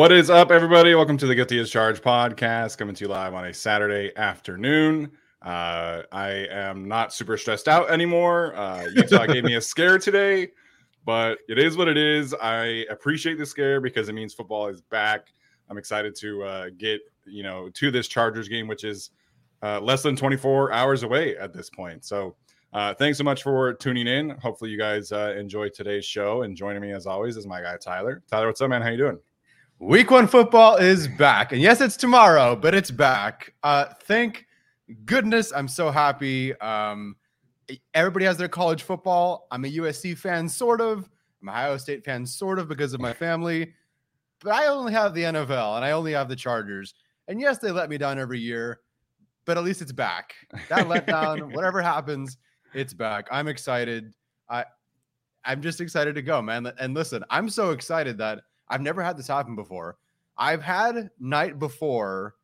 What is up, everybody? Welcome to the Guilty as Charged podcast, coming to you live on a Saturday afternoon. Uh, I am not super stressed out anymore. Uh, Utah gave me a scare today, but it is what it is. I appreciate the scare because it means football is back. I'm excited to uh, get you know to this Chargers game, which is uh, less than 24 hours away at this point. So, uh, thanks so much for tuning in. Hopefully, you guys uh, enjoyed today's show. And joining me as always is my guy Tyler. Tyler, what's up, man? How you doing? Week one football is back. And yes, it's tomorrow, but it's back. Uh, thank goodness. I'm so happy. Um, everybody has their college football. I'm a USC fan, sort of. I'm a Ohio State fan, sort of, because of my family. But I only have the NFL and I only have the Chargers. And yes, they let me down every year, but at least it's back. That letdown, whatever happens, it's back. I'm excited. I I'm just excited to go, man. And listen, I'm so excited that I've never had this happen before. I've had night before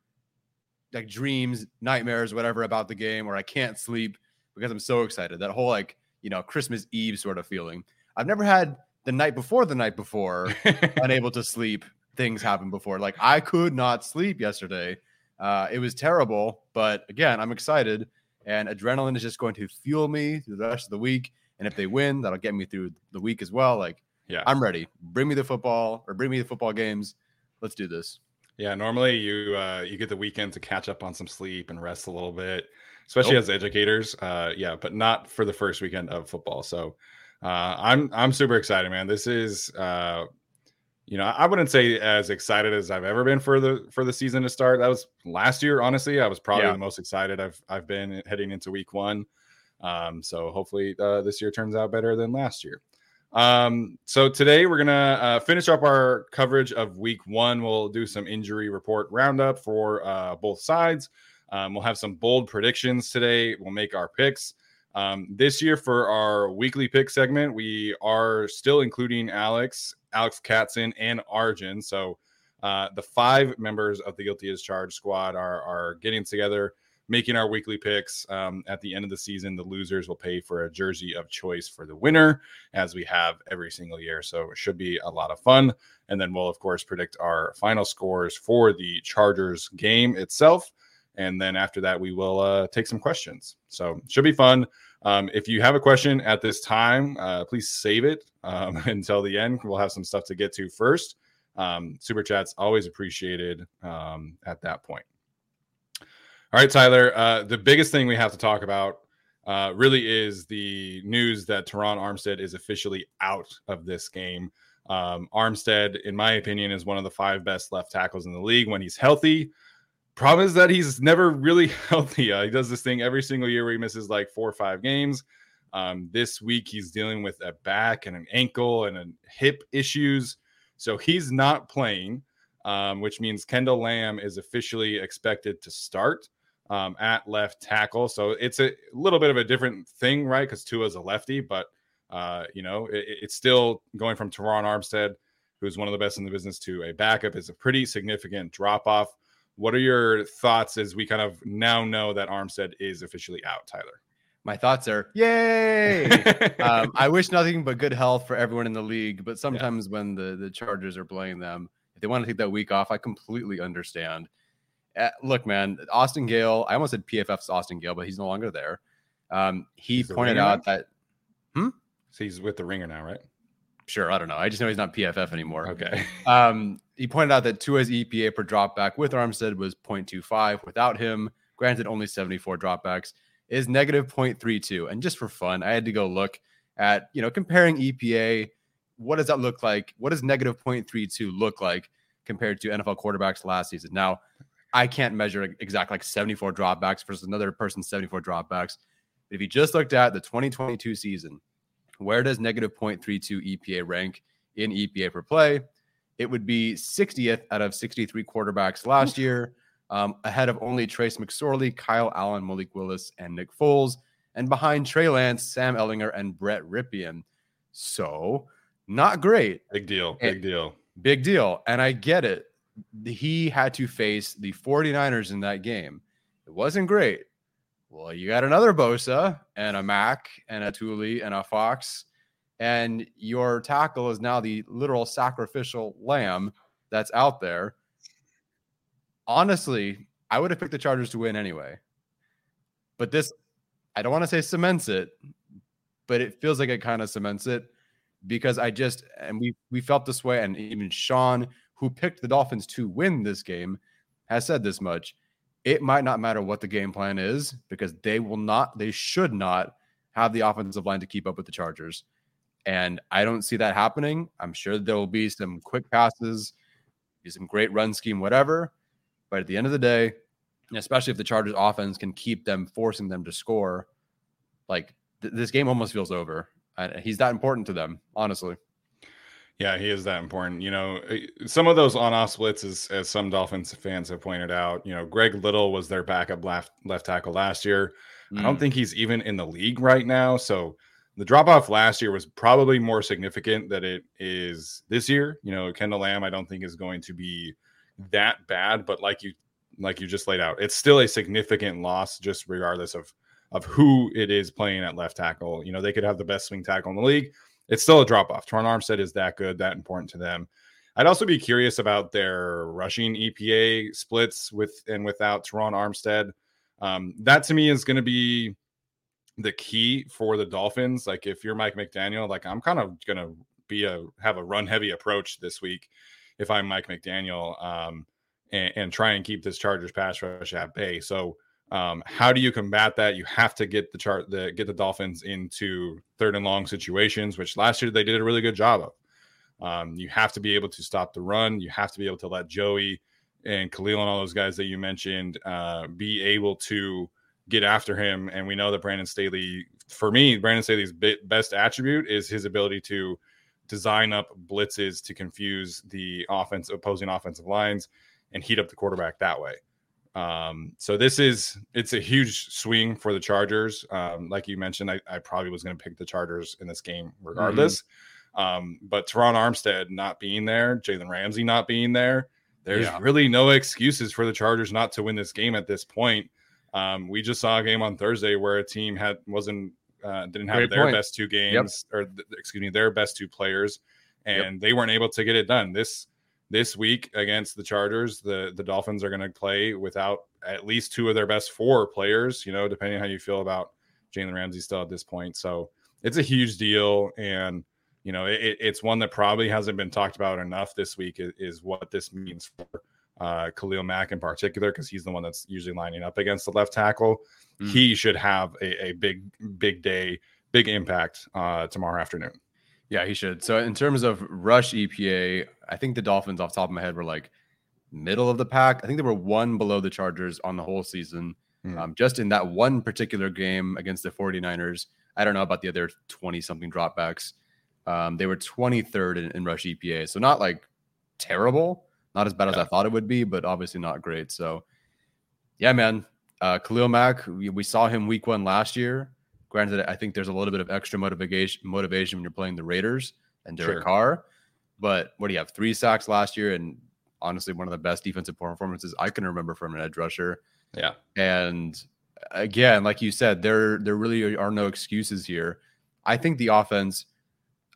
like dreams, nightmares, whatever about the game where I can't sleep because I'm so excited. That whole like, you know, Christmas Eve sort of feeling. I've never had the night before the night before unable to sleep things happen before. Like I could not sleep yesterday. Uh, it was terrible, but again, I'm excited and adrenaline is just going to fuel me through the rest of the week. And if they win, that'll get me through the week as well. Like yeah, I'm ready. Bring me the football or bring me the football games. Let's do this. Yeah, normally you uh, you get the weekend to catch up on some sleep and rest a little bit, especially nope. as educators. Uh, yeah, but not for the first weekend of football. So uh, I'm I'm super excited, man. This is uh, you know I wouldn't say as excited as I've ever been for the for the season to start. That was last year. Honestly, I was probably yeah. the most excited I've I've been heading into week one. Um, so hopefully uh, this year turns out better than last year. Um, so today we're gonna uh, finish up our coverage of week one. We'll do some injury report roundup for uh, both sides. Um, we'll have some bold predictions today. We'll make our picks. Um, this year for our weekly pick segment, we are still including Alex, Alex Katzen, and Arjun. So uh, the five members of the Guilty as Charged squad are are getting together making our weekly picks. Um, at the end of the season, the losers will pay for a jersey of choice for the winner, as we have every single year. So it should be a lot of fun. And then we'll, of course, predict our final scores for the Chargers game itself. and then after that we will uh, take some questions. So should be fun. Um, if you have a question at this time, uh, please save it um, until the end. We'll have some stuff to get to first. Um, super chats always appreciated um, at that point. All right, Tyler. Uh, the biggest thing we have to talk about uh, really is the news that Terron Armstead is officially out of this game. Um, Armstead, in my opinion, is one of the five best left tackles in the league when he's healthy. Problem is that he's never really healthy. Uh, he does this thing every single year where he misses like four or five games. Um, this week he's dealing with a back and an ankle and a hip issues, so he's not playing, um, which means Kendall Lamb is officially expected to start um, at left tackle. So it's a little bit of a different thing, right? Because Tua's a lefty, but uh, you know it, it's still going from Terron Armstead, who's one of the best in the business, to a backup is a pretty significant drop off. What are your thoughts as we kind of now know that Armstead is officially out, Tyler? My thoughts are, yay! um, I wish nothing but good health for everyone in the league, but sometimes yeah. when the the Chargers are playing them, if they want to take that week off, I completely understand. Uh, look, man, Austin Gayle. I almost said PFF's Austin Gayle, but he's no longer there. Um, he he's pointed out that. Hmm. So he's with the Ringer now, right? Sure, I don't know. I just know he's not PFF anymore. Okay. Um, he pointed out that Tua's EPA per dropback with Armstead was 0.25. Without him, granted only 74 dropbacks, is negative 0.32. And just for fun, I had to go look at you know comparing EPA. What does that look like? What does negative 0.32 look like compared to NFL quarterbacks last season? Now, I can't measure exact like 74 dropbacks versus another person's 74 dropbacks. But if you just looked at the 2022 season, where does negative 0.32 EPA rank in EPA per play? It would be 60th out of 63 quarterbacks last year, um, ahead of only Trace McSorley, Kyle Allen, Malik Willis, and Nick Foles, and behind Trey Lance, Sam Ehlinger, and Brett Rypien. So, not great. Big deal. Big and, deal. Big deal. And I get it he had to face the 49ers in that game. It wasn't great. Well, you got another Bosa and a Mack and a Tuli and a Fox, and your tackle is now the literal sacrificial lamb that's out there. Honestly, I would have picked the Chargers to win anyway. But this, I don't want to say cements it, but it feels like it kind of cements it because I just and we we felt this way, and even Sean who picked the Dolphins to win this game, has said this much. It might not matter what the game plan is because they will not, they should not have the offensive line to keep up with the Chargers. And I don't see that happening. I'm sure there will be some quick passes, be some great run scheme, whatever. But at the end of the day, especially if the Chargers offense can keep them forcing them to score, like th- this game almost feels over. He's that important to them, honestly. Yeah, he is that important. You know, eh, some of those on-off splits, as, as some Dolphins fans have pointed out, you know, Greg Little was their backup left left tackle last year. Mm. I don't mm. think he's even in the league right now. So the drop off last year was probably more significant than it is this year. You know, Kendall Lamb, I don't think is going to be that bad, but like you like you just laid out, it's still a significant loss, just regardless of of who it is playing at left tackle. You know, they could have the best swing tackle in the league it's still a drop off. Terron Armstead is that good, that important to them. I'd also be curious about their rushing EPA splits with and without Terron Armstead. Um, that to me is going to be the key for the Dolphins. Like if you're Mike McDaniel, like I'm kind of going to be a have a run heavy approach this week if I'm Mike McDaniel um, and, and try and keep this Chargers pass rush at bay. So um, how do you combat that? You have to get the chart, the get the Dolphins into third and long situations, which last year they did a really good job of. Um, you have to be able to stop the run. You have to be able to let Joey and Khalil and all those guys that you mentioned uh, be able to get after him. And we know that Brandon Staley, for me, Brandon Staley's best attribute is his ability to design up blitzes to confuse the offense, opposing offensive lines, and heat up the quarterback that way. Um, so this is it's a huge swing for the Chargers. Um, like you mentioned, I, I probably was going to pick the Chargers in this game regardless. Mm-hmm. Um, but Terron Armstead not being there, Jalen Ramsey not being there, there's yeah. really no excuses for the Chargers not to win this game at this point. Um, we just saw a game on Thursday where a team had wasn't uh, didn't have Great their point. best two games yep. or th- excuse me their best two players, and yep. they weren't able to get it done. This this week against the Chargers, the the Dolphins are going to play without at least two of their best four players. You know, depending on how you feel about Jalen Ramsey still at this point. So it's a huge deal, and you know, it, it's one that probably hasn't been talked about enough this week. Is, is what this means for uh, Khalil Mack in particular, because he's the one that's usually lining up against the left tackle. Mm. He should have a, a, big, big day, big impact uh, tomorrow afternoon. Yeah, he should. So in terms of rush EPA, I think the Dolphins, off the top of my head, were like middle of the pack. I think they were one below the Chargers on the whole season. Mm. Um, just in that one particular game against the 49ers. I don't know about the other 20 something dropbacks. Um, they were 23rd in, in, rush EPA. So not like terrible, not as bad yeah. as I thought it would be, but obviously not great. So yeah, man. Uh, Khalil Mack, we, we saw him week one last year. Granted, I think there's a little bit of extra motivation motivation when you're playing the Raiders and Derek sure. Carr. But what do you have? Three sacks last year, and honestly, one of the best defensive performances I can remember from an edge rusher. Yeah. And again, like you said, there there really are no excuses here. I think the offense,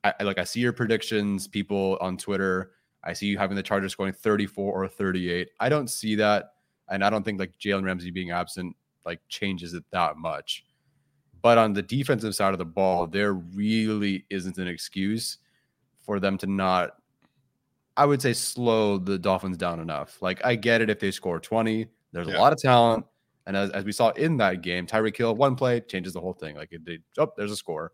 I, like I see your predictions, people on Twitter. I see you having the Chargers going 34 or 38. I don't see that, and I don't think like Jalen Ramsey being absent like changes it that much. But on the defensive side of the ball, there really isn't an excuse for them to not, I would say, slow the Dolphins down enough. Like, I get it if they score 20, there's yeah. a lot of talent. And as, as we saw in that game, Tyreek Hill, one play changes the whole thing. Like, they, oh, there's a score.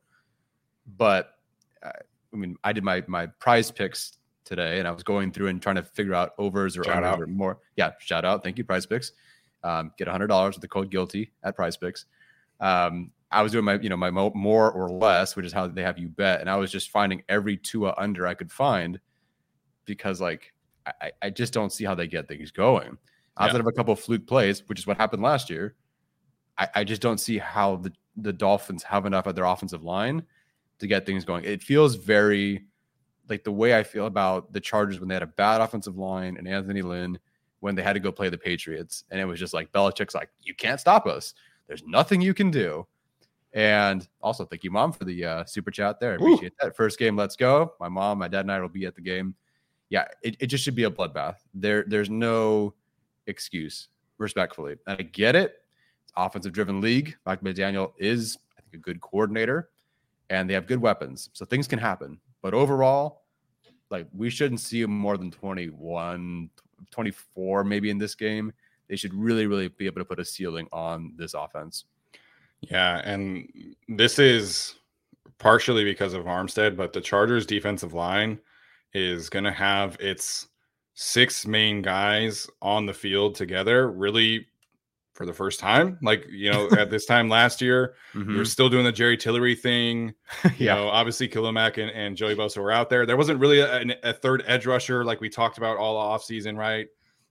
But uh, I mean, I did my my PrizePicks today, and I was going through and trying to figure out overs or shout out. or more. Yeah, shout out. Thank you, PrizePicks. Um, get hundred dollars with the code guilty at Prize Picks. Um, I was doing my, you know, my more or less, which is how they have you bet, and I was just finding every Tua under I could find because, like, I, I just don't see how they get things going. Outside yeah. of a couple of fluke plays, which is what happened last year, I, I just don't see how the the Dolphins have enough of their offensive line to get things going. It feels very like the way I feel about the Chargers when they had a bad offensive line and Anthony Lynn when they had to go play the Patriots, and it was just like Belichick's like, you can't stop us. There's nothing you can do. And also, thank you, mom, for the uh, super chat there. Appreciate Ooh. that. First game, let's go. My mom, my dad, and I will be at the game. Yeah, it, it just should be a bloodbath. There, there's no excuse, respectfully. And I get it. It's offensive driven league. Mike McDaniel is, I think, a good coordinator, and they have good weapons. So things can happen. But overall, like we shouldn't see more than 21, 24 maybe in this game. They should really, really be able to put a ceiling on this offense. Yeah, and this is partially because of Armstead, but the Chargers defensive line is going to have its six main guys on the field together really for the first time. Like, you know, at this time last year, mm-hmm. we were still doing the Jerry Tillery thing. You yeah. know, obviously Khalil Mack and, and Joey Bosa were out there. There wasn't really a, a third edge rusher like we talked about all off season, right?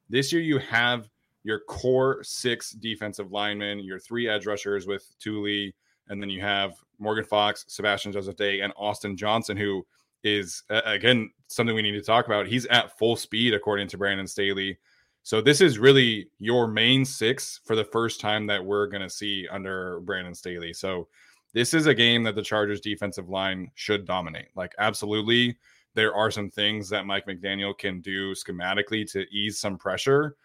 This year you have your core six defensive linemen, your three edge rushers with Tuli, and then you have Morgan Fox, Sebastian Joseph Day, and Austin Johnson, who is again something we need to talk about. He's at full speed according to Brandon Staley. So this is really your main six for the first time that we're going to see under Brandon Staley. So this is a game that the Chargers defensive line should dominate. Like absolutely there are some things that Mike McDaniel can do schematically to ease some pressure,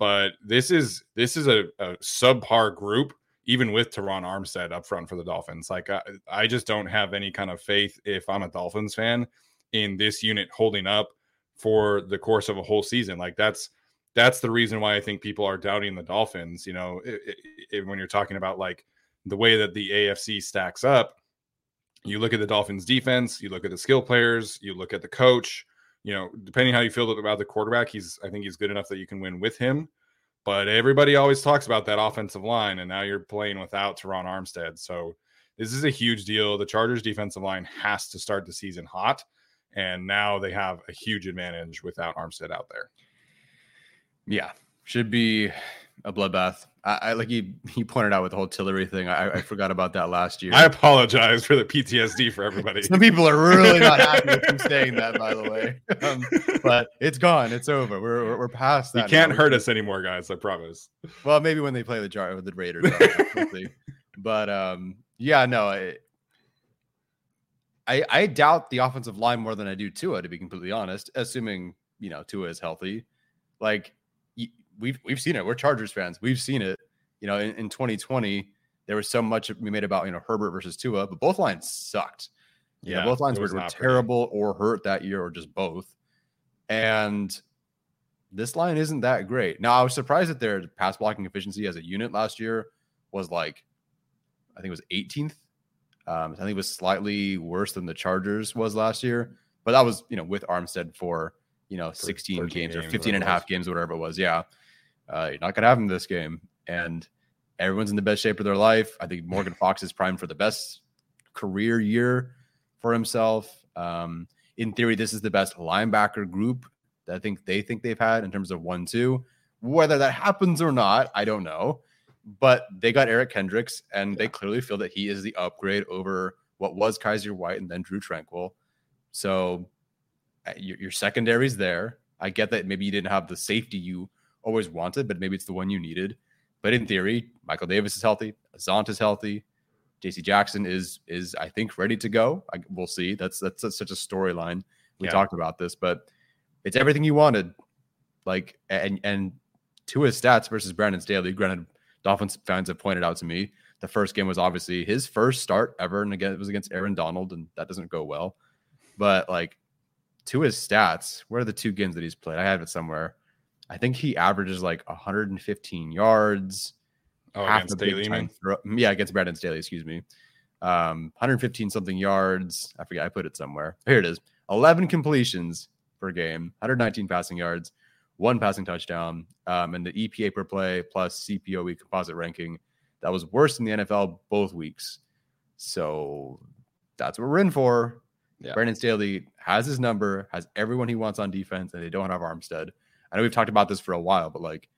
but this is this is a, a subpar group, even with Terron Armstead up front for the Dolphins. Like I, I just don't have any kind of faith if I'm a Dolphins fan in this unit holding up for the course of a whole season. Like that's that's the reason why I think people are doubting the Dolphins. You know, it, it, when you're talking about like the way that the AFC stacks up, you look at the Dolphins defense, you look at the skill players, you look at the coach, you know, depending how you feel about the quarterback, he's I think he's good enough that you can win with him. But everybody always talks about that offensive line, and now you're playing without Terron Armstead. So this is a huge deal. The Chargers defensive line has to start the season hot, and now they have a huge advantage without Armstead out there. Yeah, should be a bloodbath. I, I, like he he pointed out with the whole Tillery thing. I, I forgot about that last year. I apologize for the PTSD for everybody. Some people are really not happy with him saying that, by the way. Um, but it's gone. It's over. We're we're, past that. You can't now. hurt us anymore, guys. I promise. Well, maybe when they play the jar with the Raiders. but um, yeah, no. I, I I doubt the offensive line more than I do Tua, to be completely honest. Assuming you know Tua is healthy, like we've we've seen it. We're Chargers fans. We've seen it. You know, in, in 2020, there was so much we made about you know Herbert versus Tua, but both lines sucked. You yeah, know, both lines were, were terrible pretty. or hurt that year, or just both. And this line isn't that great. Now, I was surprised that their pass blocking efficiency as a unit last year was like, I think it was 18th. Um, I think it was slightly worse than the Chargers was last year, but that was, you know, with Armstead for, you know, 16 games, or 15 and a half games, or whatever it was. Yeah. Uh, you're not going to have him this game. And everyone's in the best shape of their life. I think Morgan Fox is primed for the best career year for himself. Um, in theory, this is the best linebacker group that I think they think they've had in terms of one, two. Whether that happens or not, I don't know. But they got Eric Kendricks, and yeah. they clearly feel that he is the upgrade over what was Kyzir White and then Drue Tranquill. So uh, your, your secondary's there. I get that maybe you didn't have the safety you always wanted, but maybe it's the one you needed. But in theory, Michael Davis is healthy, Zont is healthy, J.C. Jackson is is I think ready to go. I, we'll see. That's that's, that's such a storyline. We yeah. talked about this, but it's everything you wanted. Like and and to his stats versus Brandon Staley. Granted, Dolphins fans have pointed out to me the first game was obviously his first start ever, and again it was against Aaron Donald, and that doesn't go well. But like to his stats, where are the two games that he's played? I have it somewhere. I think he averages like 115 yards. Oh, half against Staley, throw, yeah, against Brandon Staley, excuse me. Um, 115 something yards. I forget. I put it somewhere. Here it is. 11 completions per game, 119 passing yards, one passing touchdown, um, and the EPA per play plus CPOE composite ranking that was worse than the NFL both weeks. So that's what we're in for. Yeah. Brandon Staley has his number, has everyone he wants on defense, and they don't have Armstead. I know we've talked about this for a while, but like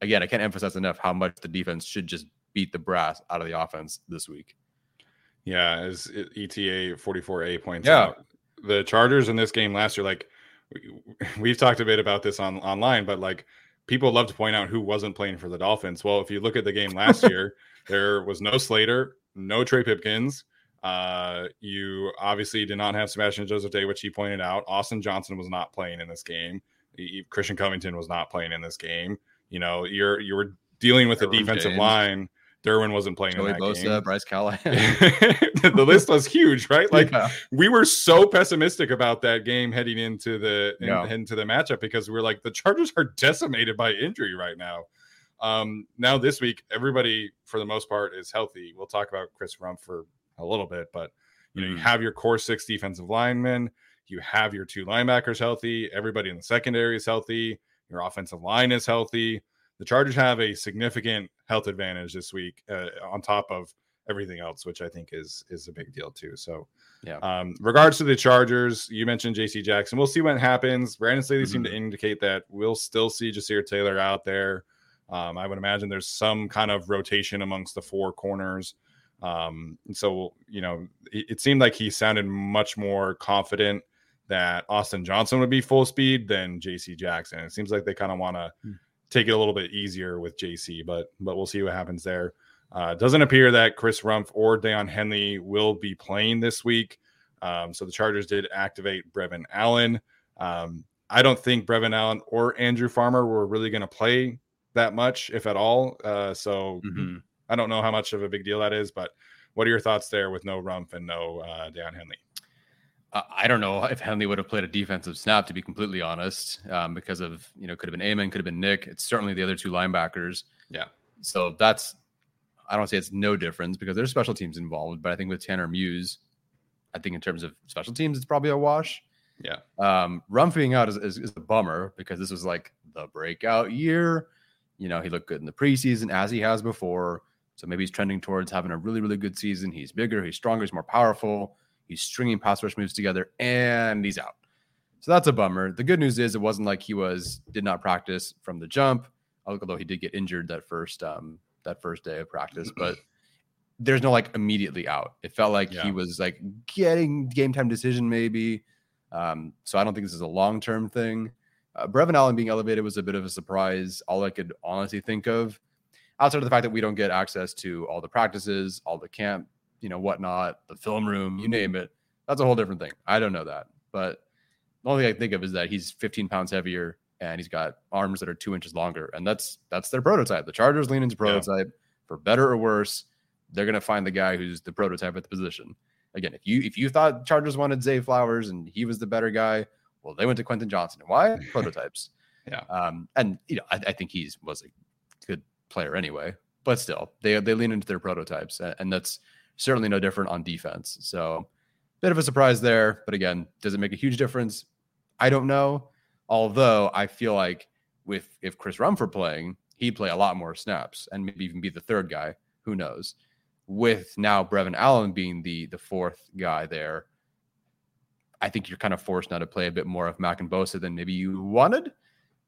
again, I can't emphasize enough how much the defense should just beat the brass out of the offense this week. Yeah, as ETA 44A points yeah. out, the Chargers in this game last year, like we've talked a bit about this on online, but like people love to point out who wasn't playing for the Dolphins. Well, if you look at the game last year, there was no Slater, no Trey Pipkins. Uh, you obviously did not have Sebastian Joseph Day, which he pointed out. Austin Johnson was not playing in this game. Christian Covington was not playing in this game. You know, you're you were dealing with a defensive James. line Derwin wasn't playing Joey in that Bosa, game. Bryce Callahan. the list was huge, right? Like yeah. we were so pessimistic about that game heading into the in, yeah. into the matchup because we are like the Chargers are decimated by injury right now. Um, now this week, everybody for the most part is healthy. We'll talk about Chris Rumph for a little bit, but you know, mm. you have your core six defensive linemen, you have your two linebackers healthy, everybody in the secondary is healthy, your offensive line is healthy the Chargers have a significant health advantage this week uh, on top of everything else, which I think is is a big deal too. So, yeah. Um, regards to the Chargers, you mentioned J.C. Jackson. We'll see what happens. Brandon Staley mm-hmm. seemed to indicate that we'll still see Ja'Sir Taylor out there. Um, I would imagine there's some kind of rotation amongst the four corners. Um, and so, you know, it, it, seemed like he sounded much more confident that Austin Johnson would be full speed than JC Jackson. It seems like they kind of want to mm take it a little bit easier with JC, but but we'll see what happens there. Uh, doesn't appear that Chris Rumph or Daiyan Henley will be playing this week. Um, so the Chargers did activate Brevin Allen. Um, I don't think Brevin Allen or Andrew Farmer were really going to play that much, if at all. Uh, so mm-hmm. I don't know how much of a big deal that is, but what are your thoughts there with no Rumph and no uh, Daiyan Henley? I don't know if Henley would have played a defensive snap, to be completely honest, um, because of you know could have been Amon, could have been Nick. It's certainly the other two linebackers. Yeah. So that's I don't say it's no difference because there's special teams involved, but I think with Tanner Muse, I think in terms of special teams, it's probably a wash. Yeah. Um, out is, is, is a bummer because this was like the breakout year. You know, he looked good in the preseason as he has before. So maybe he's trending towards having a really, really good season. He's bigger, he's stronger, he's more powerful He's stringing pass rush moves together and he's out. So that's a bummer. The good news is it wasn't like he was did not practice from the jump, although he did get injured that first um that first day of practice, but there's no like immediately out. It felt like yeah. he was like getting game time decision maybe. Um, so I don't think this is a long term thing. Uh, Brevin Allen being elevated was a bit of a surprise. All I could honestly think of, outside of the fact that we don't get access to all the practices, all the camp you know, whatnot, the film room, you name it. That's a whole different thing. I don't know that. But the only thing I think of is that he's 15 pounds heavier and he's got arms that are two inches longer, and that's that's their prototype. The Chargers lean into prototype yeah. for better or worse. They're gonna find the guy who's the prototype at the position. Again, if you if you thought Chargers wanted Zay Flowers and he was the better guy, well, they went to Quentin Johnston. Why prototypes? yeah, um, and you know I, I think he's was a good player anyway, but still they they lean into their prototypes, and that's certainly no different on defense. So bit of a surprise there, but again, does it make a huge difference? I don't know. Although I feel like with if Chris Rumford playing, he'd play a lot more snaps and maybe even be the third guy. Who knows? With now Brevin Allen being the the fourth guy there, I think you're kind of forced now to play a bit more of Mack and Bosa than maybe you wanted,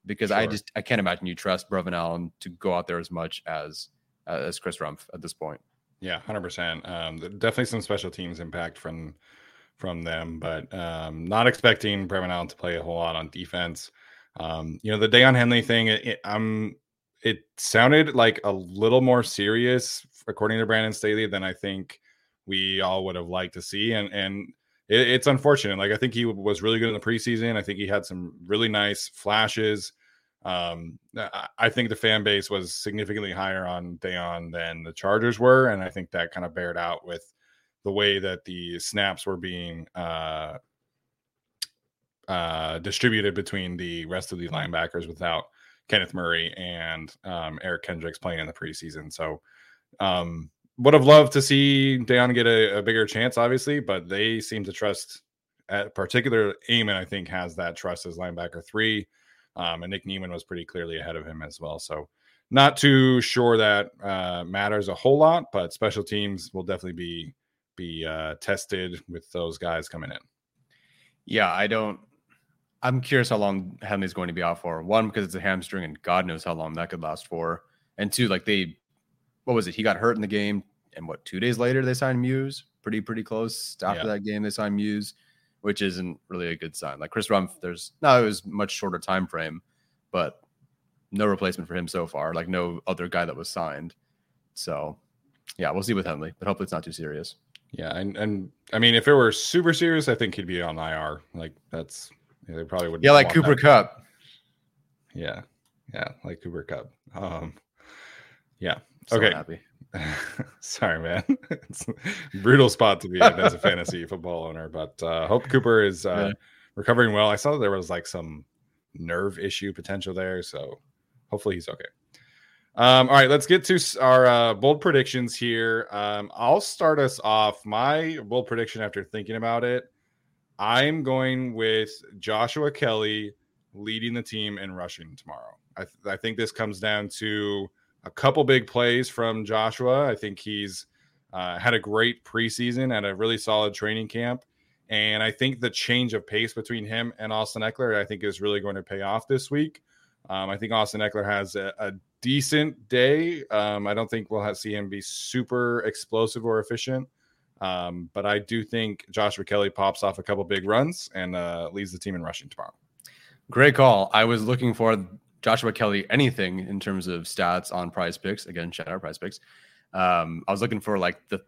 because sure. I just I can't imagine you trust Brevin Allen to go out there as much as uh, as Chris Rumph at this point. Yeah, hundred um, percent. Definitely some special teams impact from from them, but um, not expecting Brevin Allen to play a whole lot on defense. Um, you know, the Daiyan Henley thing, it, it, um, it sounded like a little more serious, according to Brandon Staley, than I think we all would have liked to see. And and it, it's unfortunate. Like I think he was really good in the preseason. I think he had some really nice flashes. Um, I think the fan base was significantly higher on Daiyan than the Chargers were, and I think that kind of bared out with the way that the snaps were being uh, uh, distributed between the rest of the linebackers without Kenneth Murray and um, Eric Kendricks playing in the preseason. So, um, would have loved to see Daiyan get a, a, bigger chance, obviously, but they seem to trust, at particular, Amon, I think, has that trust as linebacker three. Um, and Nick Niemann was pretty clearly ahead of him as well. So, not too sure that uh, matters a whole lot, but special teams will definitely be be uh, tested with those guys coming in. Yeah, I don't. I'm curious how long Henley's going to be out for. One, because it's a hamstring, and God knows how long that could last for. And two, like they, what was it? He got hurt in the game, and what? Two days later, they signed Muse. Pretty, pretty close after yeah. that game, they signed Muse, which isn't really a good sign. Like Chris Rumph, there's no, it was much shorter time frame, but no replacement for him so far. Like no other guy that was signed. So, yeah, we'll see with Henley, but hopefully it's not too serious. Yeah, and and I mean, if it were super serious, I think he'd be on IR. Like that's yeah, they probably would. Yeah, like Cooper that. Kupp. Yeah, yeah, like Cooper Kupp. Um, yeah. So okay. Happy. Sorry, man. it's brutal spot to be in as a fantasy football owner, but uh, hope Cooper is uh, yeah. recovering well. I saw that there was like some nerve issue potential there, so hopefully he's okay. Um, all right, let's get to our uh, bold predictions here. Um, I'll start us off. My bold prediction after thinking about it, I'm going with Joshua Kelly leading the team in rushing tomorrow. I, th- I think this comes down to a couple big plays from Joshua. I think he's uh, had a great preseason and a really solid training camp. And I think the change of pace between him and Austin Ekeler, I think, is really going to pay off this week. Um, I think Austin Ekeler has a, a decent day. Um, I don't think we'll have, see him be super explosive or efficient. Um, but I do think Joshua Kelly pops off a couple big runs and uh, leads the team in rushing tomorrow. Great call. I was looking for Joshua Kelly anything in terms of stats on PrizePicks. Again, shout out PrizePicks. Um, I was looking for like the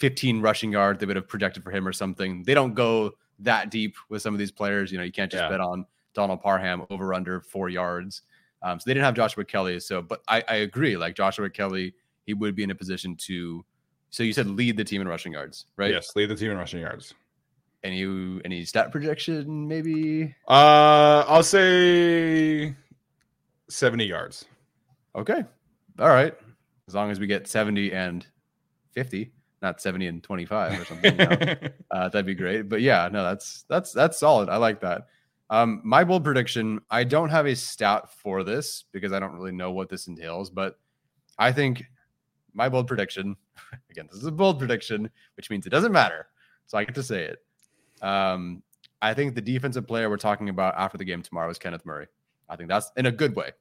15 rushing yards they would have projected for him or something. They don't go that deep with some of these players. You know, you can't just yeah. bet on Donald Parham over under four yards. Um, so they didn't have Joshua Kelly. So, but I, I agree. Like Joshua Kelly, he would be in a position to. So you said lead the team in rushing yards, right? Yes, lead the team in rushing yards. Any any stat projection, maybe? Uh, I'll say seventy yards. Okay, all right. As long as we get seventy and fifty, not seventy and twenty-five or something, you know, uh, that'd be great. But yeah, no, that's that's that's solid. I like that. Um, my bold prediction, I don't have a stat for this because I don't really know what this entails, but I think my bold prediction, again, this is a bold prediction, which means it doesn't matter. So I get to say it. Um, I think the defensive player we're talking about after the game tomorrow is Kenneth Murray. I think that's in a good way.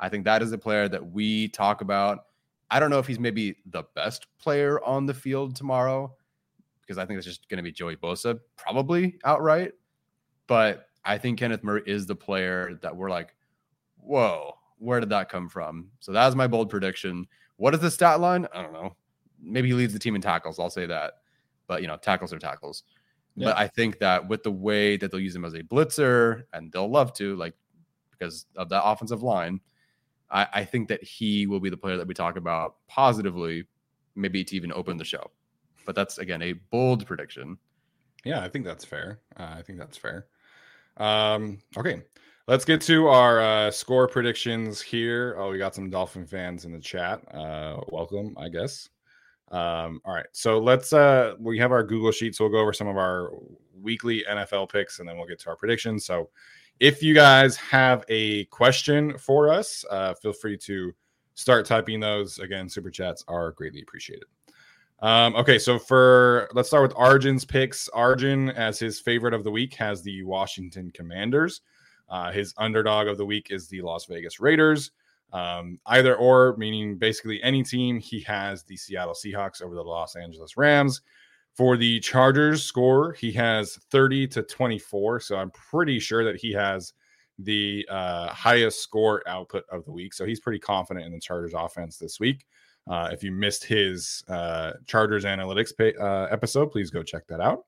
I think that is a player that we talk about. I don't know if he's maybe the best player on the field tomorrow because I think it's just going to be Joey Bosa, probably outright. But I think Kenneth Murray is the player that we're like, whoa, where did that come from? So that's my bold prediction. What is the stat line? I don't know. Maybe he leads the team in tackles. I'll say that. But, you know, tackles are tackles. Yeah. But I think that with the way that they'll use him as a blitzer, and they'll love to, like because of that offensive line. I, I think that he will be the player that we talk about positively, maybe to even open the show. But that's again a bold prediction. Yeah, I think that's fair. Uh, I think that's fair. Um, okay, let's get to our uh, score predictions here. Oh, we got some Dolphin fans in the chat. Uh, welcome, I guess. Um, all right, so let's. Uh, we have our Google sheet, so we'll go over some of our weekly NFL picks, and then we'll get to our predictions. So, if you guys have a question for us, uh, feel free to start typing those. Again, super chats are greatly appreciated. Um, okay, so for let's start with Arjun's picks. Arjun, as his favorite of the week, has the Washington Commanders. Uh, his underdog of the week is the Las Vegas Raiders. Um, either or, meaning basically any team, he has the Seattle Seahawks over the Los Angeles Rams. For the Chargers score, he has 30 to 24. So I'm pretty sure that he has the uh, highest score output of the week. So he's pretty confident in the Chargers offense this week. Uh, if you missed his uh, Chargers analytics pay, uh, episode, please go check that out.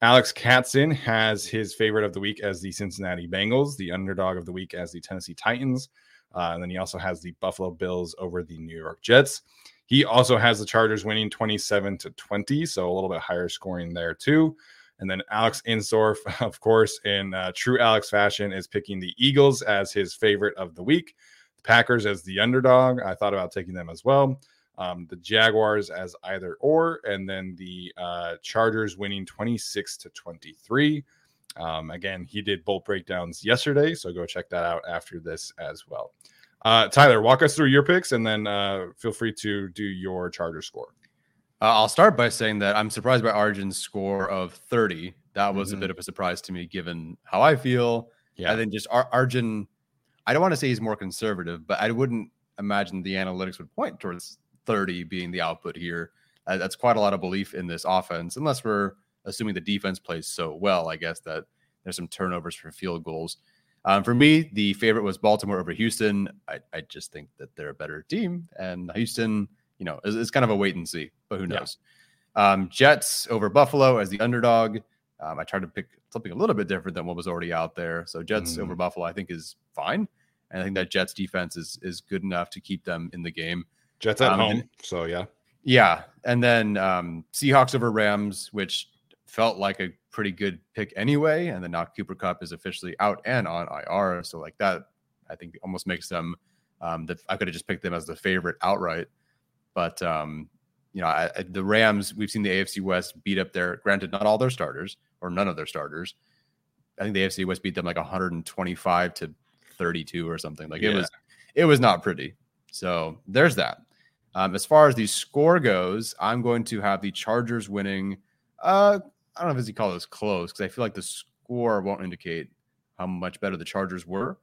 Alex Katzen has his favorite of the week as the Cincinnati Bengals, the underdog of the week as the Tennessee Titans. Uh, and then he also has the Buffalo Bills over the New York Jets. He also has the Chargers winning 27 to 20, so a little bit higher scoring there too. And then Alex Insdorf, of course, in uh, true Alex fashion, is picking the Eagles as his favorite of the week. The Packers as the underdog. I thought about taking them as well. Um, the Jaguars as either or, and then the uh, Chargers winning 26 to 23. Um, again, he did bolt breakdowns yesterday, so go check that out after this as well. Uh, Tyler, walk us through your picks, and then uh, feel free to do your Charger score. Uh, I'll start by saying that I'm surprised by Arjun's score of 30. That was mm-hmm. a bit of a surprise to me, given how I feel. Yeah, and then just Ar- Arjun I don't want to say he's more conservative, but I wouldn't imagine the analytics would point towards 30 being the output here. Uh, that's quite a lot of belief in this offense, unless we're assuming the defense plays so well. I guess that there's some turnovers for field goals. Um, for me, the favorite was Baltimore over Houston. I, I, just think that they're a better team, and Houston, you know, is, is kind of a wait and see, but who knows? Yeah. Um, Jets over Buffalo as the underdog. Um, I tried to pick something a little bit different than what was already out there. So Jets mm. over Buffalo, I think, is fine. And I think that Jets defense is is good enough to keep them in the game. Jets at um, home, and, so yeah, yeah. And then um, Seahawks over Rams, which felt like a pretty good pick anyway. And then now Cooper Kupp is officially out and on IR, so like that, I think almost makes them. Um, that I could have just picked them as the favorite outright, but um, you know, I, I, the Rams, we've seen the AFC West beat up their, granted, not all their starters or none of their starters. I think the AFC West beat them like 125 to 32 or something. Like yeah. it was, it was not pretty. So there's that. Um, as far as the score goes, I'm going to have the Chargers winning. Uh, I don't know if you call this close because I feel like the score won't indicate how much better the Chargers were.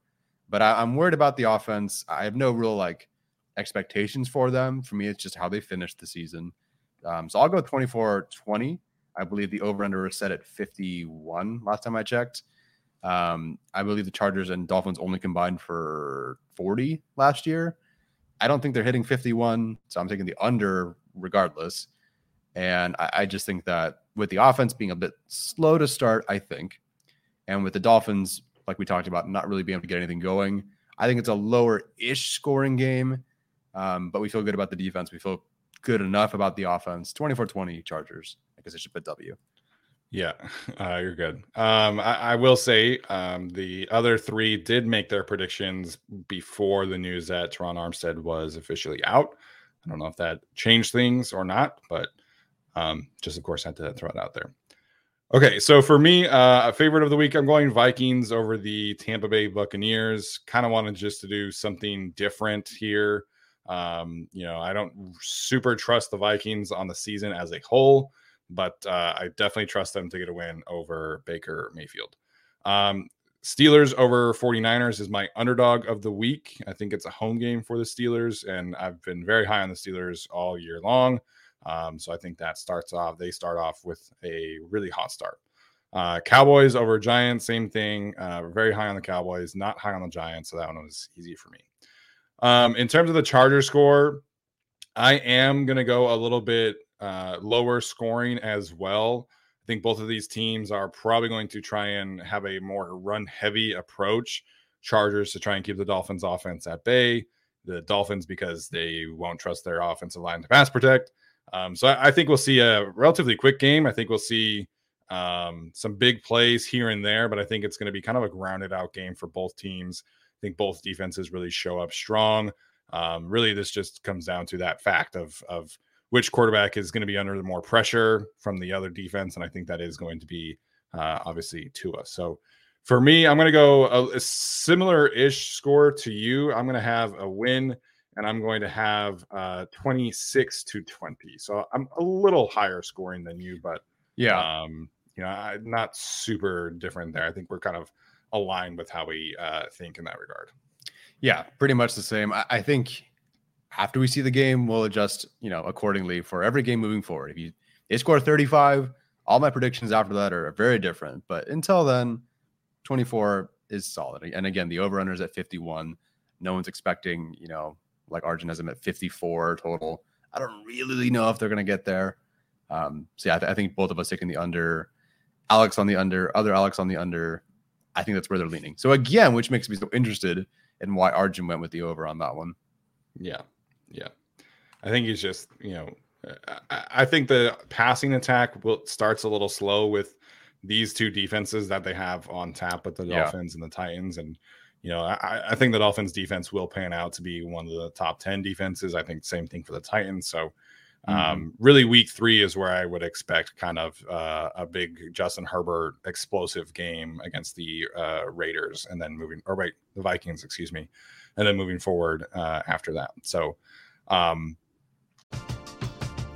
But I, I'm worried about the offense. I have no real like expectations for them. For me, it's just how they finished the season. Um, so I'll go 24 20. I believe the over under was set at 51 last time I checked. Um, I believe the Chargers and Dolphins only combined for 40 last year. I don't think they're hitting 51, so I'm taking the under regardless. And I, I just think that with the offense being a bit slow to start, I think, and with the Dolphins, like we talked about, not really being able to get anything going, I think it's a lower ish scoring game. Um, but we feel good about the defense. We feel good enough about the offense. 24 20 Chargers. I guess I should put W. Yeah, uh, you're good. Um, I, I, will say um, the other three did make their predictions before the news that Terron Armstead was officially out. I don't know if that changed things or not, but um, just of course had to throw it out there. Okay, so for me, uh, a favorite of the week, I'm going Vikings over the Tampa Bay Buccaneers. Kind of wanted just to do something different here. Um, you know, I don't super trust the Vikings on the season as a whole, but uh, I definitely trust them to get a win over Baker Mayfield. Um, Steelers over 49ers is my underdog of the week. I think it's a home game for the Steelers, and I've been very high on the Steelers all year long. Um, so I think that starts off, they start off with a really hot start. Uh, Cowboys over Giants, same thing. Uh, very high on the Cowboys, not high on the Giants. So that one was easy for me. Um, in terms of the Charger score, I am going to go a little bit uh, lower scoring as well. I think both of these teams are probably going to try and have a more run heavy approach. Chargers to try and keep the Dolphins offense at bay. The Dolphins because they won't trust their offensive line to pass protect. Um, so I, I, think we'll see a relatively quick game. I think we'll see um, some big plays here and there, but I think it's going to be kind of a grounded out game for both teams. I think both defenses really show up strong. Um, really, this just comes down to that fact of of which quarterback is going to be under the more pressure from the other defense, and I think that is going to be uh, obviously Tua. So for me, I'm going to go a, a similar ish score to you. I'm going to have a win and I'm going to have uh, 26 to 20. So I'm a little higher scoring than you, but yeah, um, you know, I, not super different there. I think we're kind of aligned with how we uh, think in that regard. Yeah, pretty much the same. I, I think after we see the game, we'll adjust, you know, accordingly for every game moving forward. If you they score 35, all my predictions after that are very different. But until then, 24 is solid. And again, the over under is at 51. No one's expecting, you know, like Arjun has them at 54 total. I don't really know if they're going to get there. Um, so yeah, I, th- I, think both of us taking the under, Alex on the under, other Alex on the under. I think that's where they're leaning. So again, which makes me so interested in why Arjun went with the over on that one. Yeah, yeah. I think he's just you know, I, I think the passing attack will starts a little slow with these two defenses that they have on tap with the Dolphins yeah. and the Titans. And, you know, I, I, think the Dolphins defense will pan out to be one of the top 10 defenses. I think same thing for the Titans. So, mm-hmm. um, really, week three is where I would expect kind of uh, a big Justin Herbert explosive game against the uh, Raiders and then moving, or wait, the Vikings, excuse me, and then moving forward uh, after that. So, um,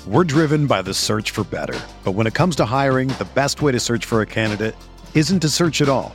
we're driven by the search for better. But when it comes to hiring, the best way to search for a candidate isn't to search at all.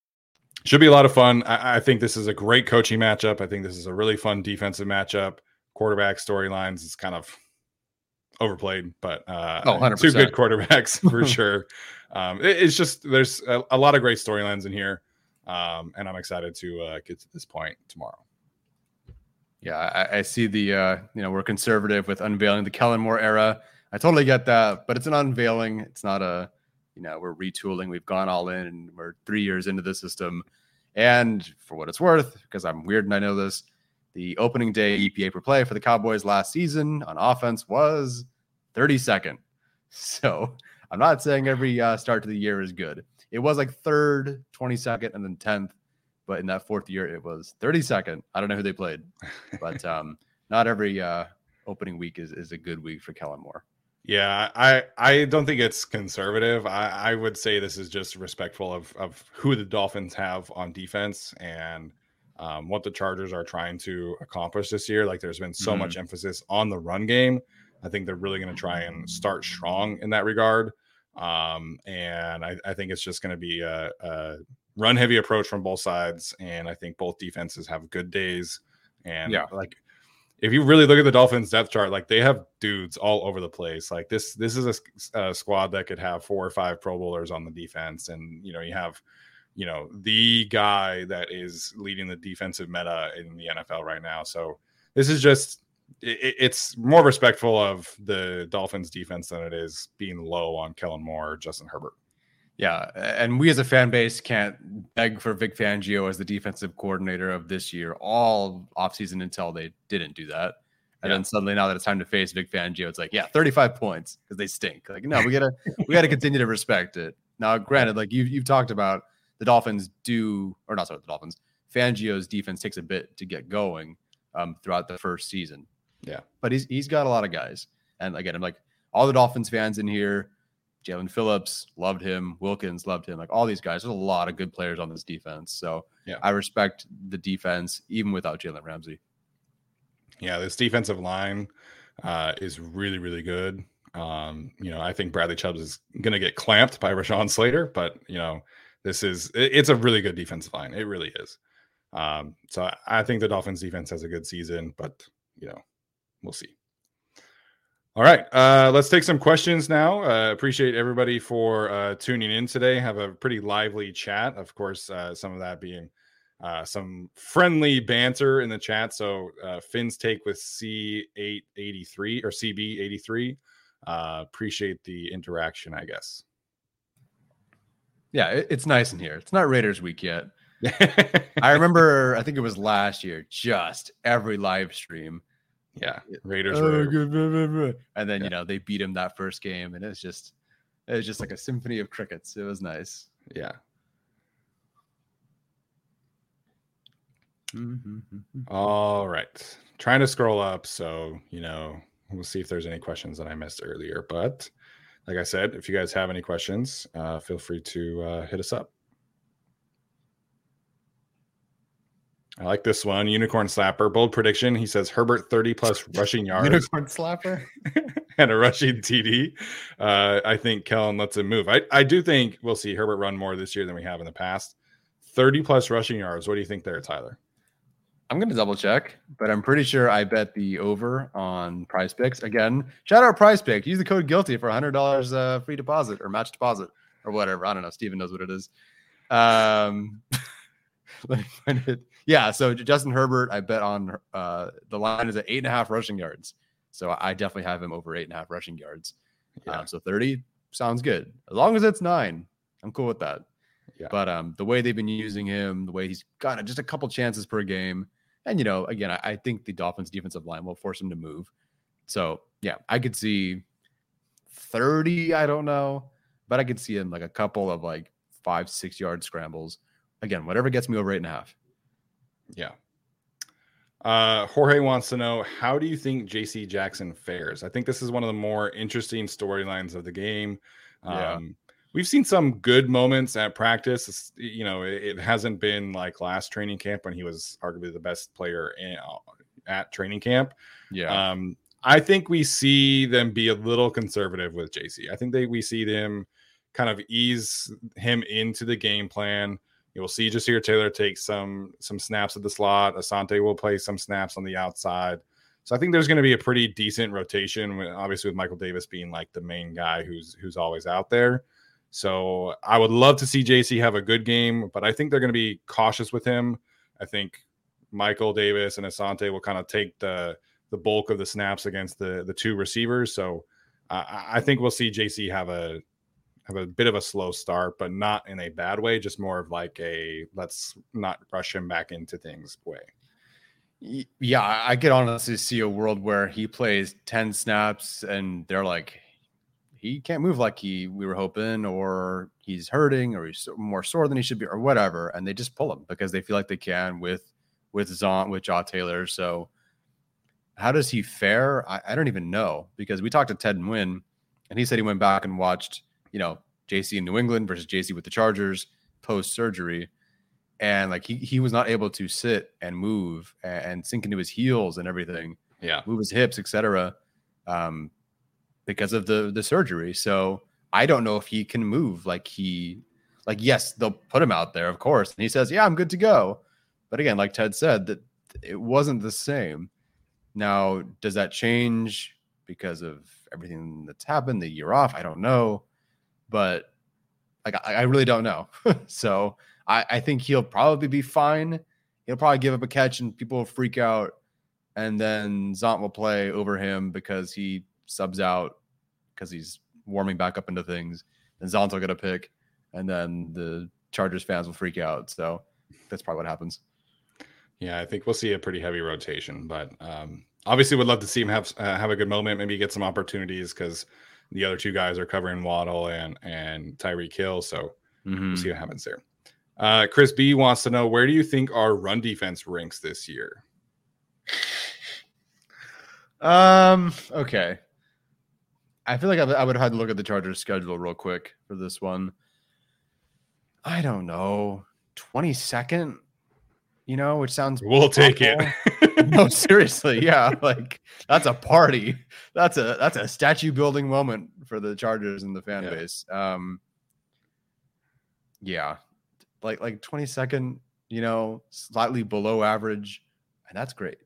Should be a lot of fun. I, I, think this is a great coaching matchup. I think this is a really fun defensive matchup. Quarterback storylines is kind of overplayed, but uh, oh, 100%. two good quarterbacks for sure. Um, it, it's just there's a, a, lot of great storylines in here, um, and I'm excited to uh, get to this point tomorrow. Yeah, I, I see the uh, you know we're conservative with unveiling the Kellen Moore era. I totally get that, but it's an unveiling. It's not a you know we're retooling we've gone all in and we're three years into the system. And for what it's worth because i'm weird and i know this the opening day epa per play for the cowboys last season on offense was 32nd so i'm not saying every uh, start to the year is good. It was like third 22nd and then 10th but in that fourth year it was 32nd i don't know who they played but um, not every uh, opening week is, is a good week for kellen moore yeah, I I don't think it's conservative. I, I would say this is just respectful of of who the Dolphins have on defense and um, what the Chargers are trying to accomplish this year. Like, there's been so mm-hmm. much emphasis on the run game. I think they're really going to try and start strong in that regard. Um, and I, I, think it's just going to be a, a run heavy approach from both sides. And I think both defenses have good days. And yeah, like if you really look at the Dolphins depth chart, like they have dudes all over the place. Like this, this is a, a, squad that could have four or five Pro Bowlers on the defense, and you know you have you know, the guy that is leading the defensive meta in the NFL right now. So this is just it, it's more respectful of the Dolphins defense than it is being low on Kellen Moore or Justin Herbert. Yeah, and we as a fan base can't beg for Vic Fangio as the defensive coordinator of this year all offseason until they didn't do that. And yeah. then suddenly now that it's time to face Vic Fangio, it's like, yeah, 35 points because they stink. Like, no, we gotta we gotta continue to respect it. Now, granted, like you you've talked about the Dolphins do or not sorry, the Dolphins, Fangio's defense takes a bit to get going um, throughout the first season. Yeah. But he's he's got a lot of guys. And again, I'm like all the Dolphins fans in here, Jaelan Phillips loved him, Wilkins loved him, like all these guys. There's a lot of good players on this defense. So yeah, I respect the defense even without Jalen Ramsey. Yeah, this defensive line uh, is really, really good. Um, you know, I think Bradley Chubbs is going to get clamped by Rashawn Slater, but you know, this is it's a really good defensive line. It really is. Um, so I think the Dolphins defense has a good season, but you know, we'll see. All right, uh, let's take some questions now. Uh, appreciate everybody for uh, tuning in today. Have a pretty lively chat. Of course, uh, some of that being uh, some friendly banter in the chat. So uh, Finn's take with C883 or CB83. Uh, appreciate the interaction, I guess. Yeah, it's nice in here. It's not Raiders week yet. I remember, I think it was last year, just every live stream. Yeah, Raiders. Oh, and then yeah. you know they beat him that first game, and it was just it was just like a symphony of crickets. It was nice. Yeah. Mm-hmm. All right. Trying to scroll up. So, you know, we'll see if there's any questions that I missed earlier. But like I said, if you guys have any questions, uh, feel free to uh, hit us up. I like this one. Unicorn Slapper. Bold prediction. He says Herbert 30 plus rushing yards. Unicorn Slapper. and a rushing TD. Uh, I think Kellen lets him move. I, I do think we'll see Herbert run more this year than we have in the past. 30 plus rushing yards. What do you think there, Tyler? I'm going to double check, but I'm pretty sure I bet the over on PrizePicks. Again, shout out prize pick. Use the code guilty for $100 uh, free deposit or match deposit or whatever. I don't know. Steven knows what it is. Um, let me find it. Yeah. So Justin Herbert, I bet on uh, the line is at eight and a half rushing yards. So I definitely have him over eight and a half rushing yards. Yeah. Um, so 30 sounds good. As long as it's nine, I'm cool with that. Yeah. But um, the way they've been using him, the way he's got just a couple chances per game, and you know, again, I, I think the Dolphins defensive line will force him to move. So yeah, I could see 30, I don't know, but I could see him like a couple of like five, six yard scrambles. Again, whatever gets me over eight and a half. Yeah. Uh, Jorge wants to know how do you think JC Jackson fares? I think this is one of the more interesting storylines of the game. Um, yeah we've seen some good moments at practice. It's, you know, it, it, hasn't been like last training camp when he was arguably the best player in, uh, at training camp. Yeah. Um, I think we see them be a little conservative with JC. I think they we see them kind of ease him into the game plan. You will see Ja'Sir Taylor take some some snaps at the slot. Asante will play some snaps on the outside. So I think there's going to be a pretty decent rotation. Obviously, with Michael Davis being like the main guy who's who's always out there. So I would love to see JC have a good game, but I think they're going to be cautious with him. I think Michael Davis and Asante will kind of take the the bulk of the snaps against the the two receivers. So uh, I think we'll see JC have a a bit of a slow start, but not in a bad way. Just more of like a let's not rush him back into things way. Yeah, I could honestly see a world where he plays ten snaps and they're like, he can't move like he we were hoping, or he's hurting, or he's more sore than he should be, or whatever, and they just pull him because they feel like they can with with Zont with Jaw Taylor. So how does he fare? I, I don't even know because we talked to Ted Nguyen, and he said he went back and watched, you know, JC in New England versus JC with the Chargers post surgery, and like he he was not able to sit and move and, and sink into his heels and everything, yeah, move his hips, etc. Um, because of the the surgery. So I don't know if he can move like he like yes, they'll put him out there, of course. And he says, "Yeah, I'm good to go." But again, like Ted said, that it wasn't the same. Now, does that change because of everything that's happened, the year off? I don't know. But like I, really don't know. so I, I think he'll probably be fine. He'll probably give up a catch and people will freak out. And then Zont will play over him because he subs out because he's warming back up into things. And Zont will get a pick. And then the Chargers fans will freak out. So that's probably what happens. Yeah, I think we'll see a pretty heavy rotation, but um, obviously would love to see him have uh, have a good moment, maybe get some opportunities because the other two guys are covering Waddle and and Tyreek Hill. So mm-hmm. we'll see what happens there. Uh, Chris B wants to know where do you think our run defense ranks this year? Um. Okay. I feel like I would have had to look at the Chargers schedule real quick for this one. I don't know. 22nd, you know, which sounds we'll awful. take it. no, seriously, yeah. Like that's a party. That's a that's a statue building moment for the Chargers and the fan yeah. base. Um yeah. Like like 22nd, you know, slightly below average, and that's great.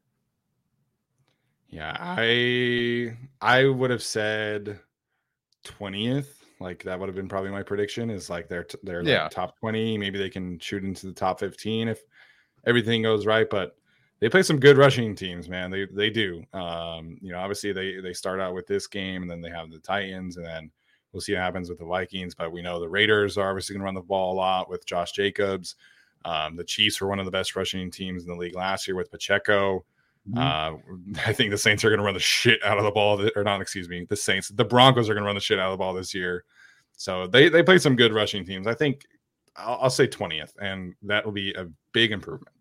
Yeah, I I would have said 20th like that would have been probably my prediction. Is like they're t- they're yeah. Like top twenty. Maybe they can shoot into the top fifteen if everything goes right. But they play some good rushing teams, man. They they do. Um, you know, obviously they they start out with this game, and then they have the Titans, and then we'll see what happens with the Vikings. But we know the Raiders are obviously going to run the ball a lot with Josh Jacobs. Um, the Chiefs were one of the best rushing teams in the league last year with Pacheco. Mm-hmm. Uh, I think the Saints are going to run the shit out of the ball, or not, excuse me, the Saints. The Broncos are going to run the shit out of the ball this year. So they they play some good rushing teams. I think I'll, I'll say twentieth, and that will be a big improvement.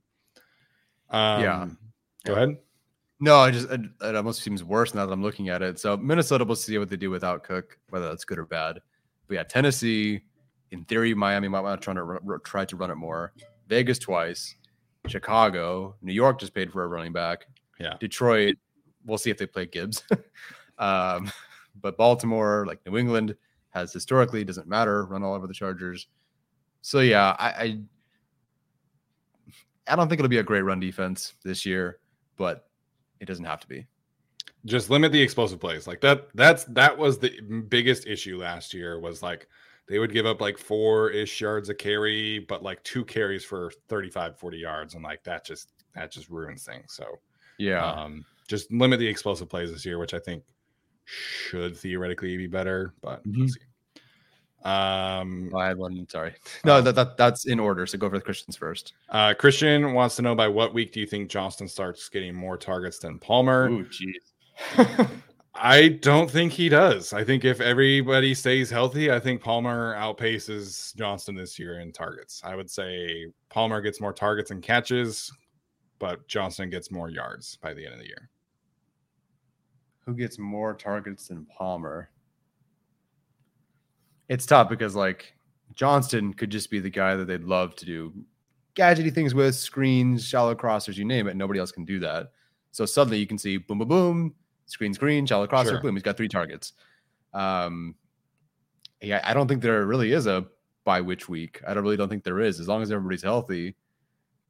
Um, yeah. Go yeah. ahead. No, I just it, it, almost seems worse now that I'm looking at it. So Minnesota will see what they do without Cook, whether that's good or bad. But yeah, Tennessee, in theory, Miami might want to try to try to run it more. Vegas twice, Chicago, New York just paid for a running back. Yeah. Detroit, we'll see if they play Gibbs. um, but Baltimore, like New England, has historically doesn't matter, run all over the Chargers. So yeah, I, I I don't think it'll be a great run defense this year, but it doesn't have to be. Just limit the explosive plays. Like that that's that was the biggest issue last year was like they would give up like four ish yards a carry, but like two carries for 35, 40 yards. And like that just that just ruins things. So yeah. Um, just limit the explosive plays this year, which I think should theoretically be better, but mm-hmm. we'll see. Um, oh, I had one. Sorry, no, that, that that's in order. So go for the Christians first. Uh, Christian wants to know by what week do you think Johnston starts getting more targets than Palmer? Oh, jeez. I don't think he does. I think if everybody stays healthy, I think Palmer outpaces Johnston this year in targets. I would say Palmer gets more targets and catches, but Johnston gets more yards by the end of the year. Who gets more targets than Palmer? It's tough because like Johnston could just be the guy that they'd love to do gadgety things with, screens, shallow crossers, you name it. Nobody else can do that. So suddenly you can see boom, boom, boom, screen, screen, shallow crosser, sure. boom. He's got three targets. Um, yeah, I don't think there really is a by which week. I don't really don't think there is. As long as everybody's healthy,